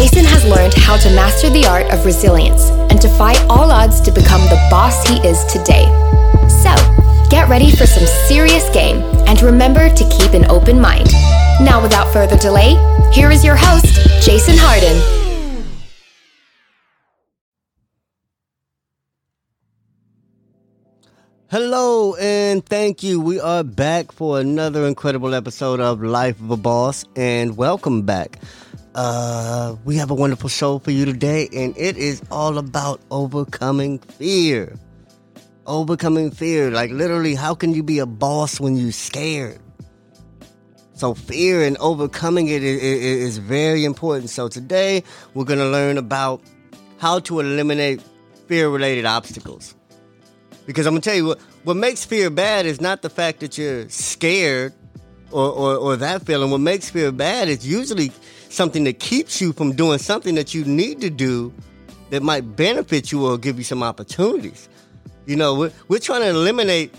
Jason has learned how to master the art of resilience and to fight all odds to become the boss he is today. So, get ready for some serious game and remember to keep an open mind. Now, without further delay, here is your host, Jason Hardin. Hello and thank you. We are back for another incredible episode of Life of a Boss, and welcome back. Uh, we have a wonderful show for you today, and it is all about overcoming fear. Overcoming fear, like literally, how can you be a boss when you're scared? So, fear and overcoming it is, very important. So, today we're going to learn about how to eliminate fear related obstacles. Because I'm gonna tell you what what makes fear bad is not the fact that you're scared or, or, or that feeling. What makes fear bad is usually something that keeps you from doing something that you need to do that might benefit you or give you some opportunities. You know, we're, we're trying to eliminate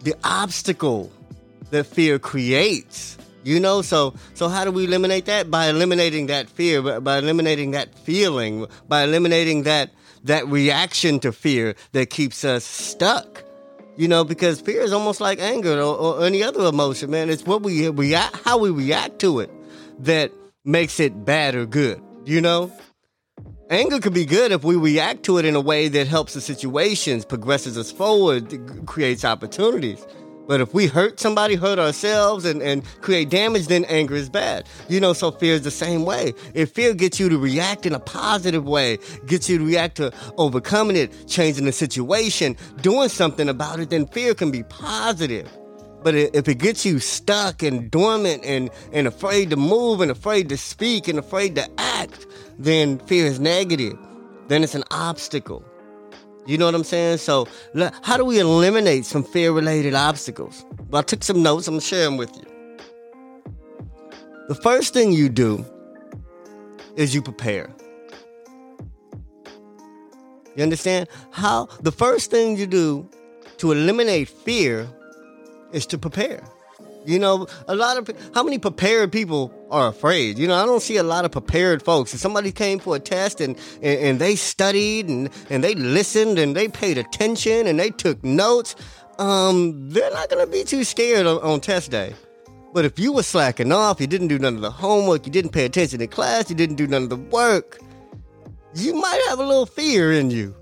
the obstacle that fear creates. You know, so so how do we eliminate that? By eliminating that fear, by, by eliminating that feeling, by eliminating that that reaction to fear that keeps us stuck. You know, because fear is almost like anger or, or any other emotion, man. It's what we react, how we react to it, that makes it bad or good. You know, anger could be good if we react to it in a way that helps the situations, progresses us forward, creates opportunities. But if we hurt somebody, hurt ourselves, and, and create damage, then anger is bad. You know, so fear is the same way. If fear gets you to react in a positive way, gets you to react to overcoming it, changing the situation, doing something about it, then fear can be positive. But if it gets you stuck and dormant and, and afraid to move and afraid to speak and afraid to act, then fear is negative. Then it's an obstacle. You know what I'm saying? So, how do we eliminate some fear related obstacles? Well, I took some notes, I'm gonna share them with you. The first thing you do is you prepare. You understand? How the first thing you do to eliminate fear is to prepare. You know, a lot of how many prepared people are afraid. You know, I don't see a lot of prepared folks. If somebody came for a test and, and, and they studied and, and they listened and they paid attention and they took notes, um, they're not gonna be too scared on, on test day. But if you were slacking off, you didn't do none of the homework, you didn't pay attention in class, you didn't do none of the work, you might have a little fear in you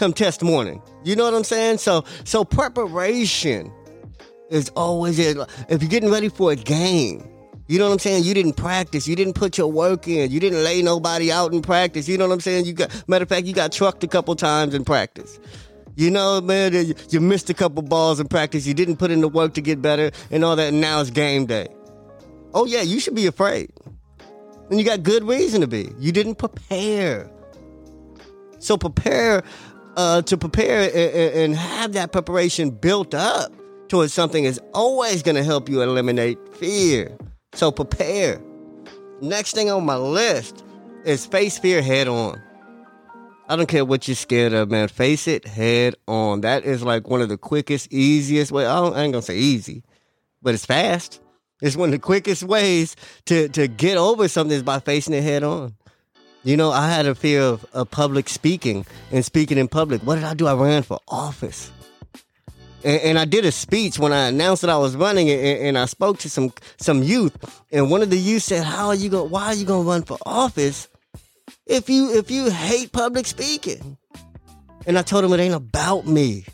come test morning. You know what I'm saying? So so preparation is always it. If you're getting ready for a game, you know what I'm saying? You didn't practice. You didn't put your work in. You didn't lay nobody out in practice. You know what I'm saying? You got matter of fact, you got trucked a couple times in practice. You know, man, you missed a couple balls in practice. You didn't put in the work to get better and all that. And now it's game day. Oh yeah, you should be afraid. And you got good reason to be. You didn't prepare. So prepare uh, to prepare and, and have that preparation built up towards something is always going to help you eliminate fear. So prepare. Next thing on my list is face fear head on. I don't care what you're scared of, man. Face it head on. That is like one of the quickest, easiest way. I, I ain't gonna say easy, but it's fast. It's one of the quickest ways to to get over something is by facing it head on. You know, I had a fear of, of public speaking and speaking in public. What did I do? I ran for office. And, and, I did a speech when I announced that I was running, and, and, I spoke to some some youth. And one of the youth said, "How are you going? Why are you going to run for office if you if you hate public speaking?" And I told him it ain't about me.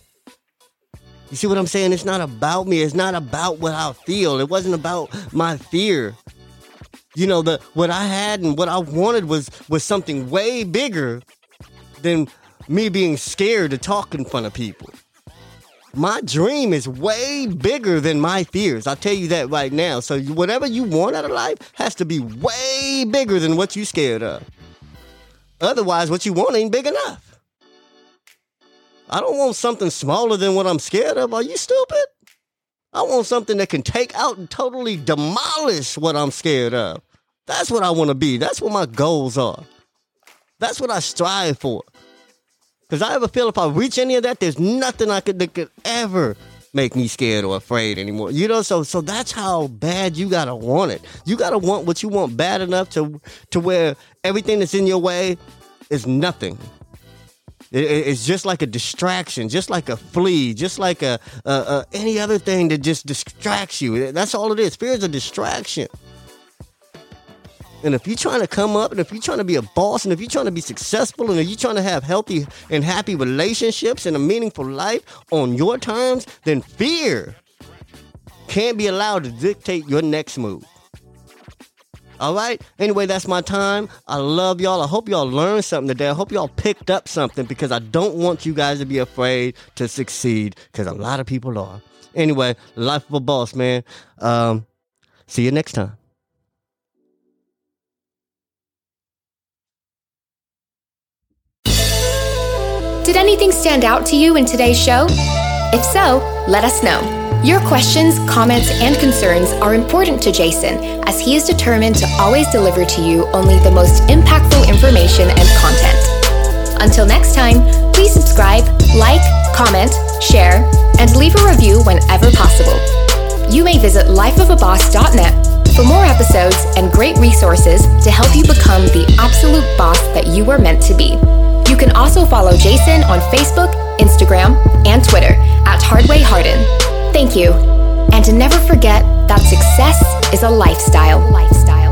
You see what I'm saying? It's not about me. It's not about what I feel. It wasn't about my fear. You know, the what I had and what I wanted was was something way bigger than me being scared to talk in front of people my dream is way bigger than my fears. I'll tell you that right now. So whatever you want out of life has to be way bigger than what you're scared of. Otherwise, what you want ain't big enough. I don't want something smaller than what I'm scared of. Are you stupid? I want something that can take out and totally demolish what I'm scared of. That's what I want to be. That's what my goals are. That's what I strive for. Because I ever feel if I reach any of that, there's nothing I could that could ever make me scared or afraid anymore. You know, so so that's how bad you gotta want it. You gotta want what you want bad enough to to where everything that's in your way is nothing. It, it's just like a distraction, just like a flea, just like a, a, a any other thing that just distracts you. That's all it is. Fear is a distraction. And if you're trying to come up, and if you're trying to be a boss, and if you're trying to be successful, and if you're trying to have healthy and happy relationships and a meaningful life on your terms, then fear can't be allowed to dictate your next move. All right. Anyway, that's my time. I love y'all. I hope y'all learned something today. I hope y'all picked up something because I don't want you guys to be afraid to succeed because a lot of people are. Anyway, life of a boss, man. Um, see you next time. Did anything stand out to you in today's show? If so, let us know. Your questions, comments, and concerns are important to Jason as he is determined to always deliver to you only the most impactful information and content. Until next time, please subscribe, like, comment, share, and leave a review whenever possible. You may visit lifeofaboss.net for more episodes and great resources to help you become the absolute boss that you were meant to be. You can also follow Jason on Facebook, Instagram, and Twitter at Hardway Hardin. Thank you. And to never forget that success is a lifestyle. Lifestyle.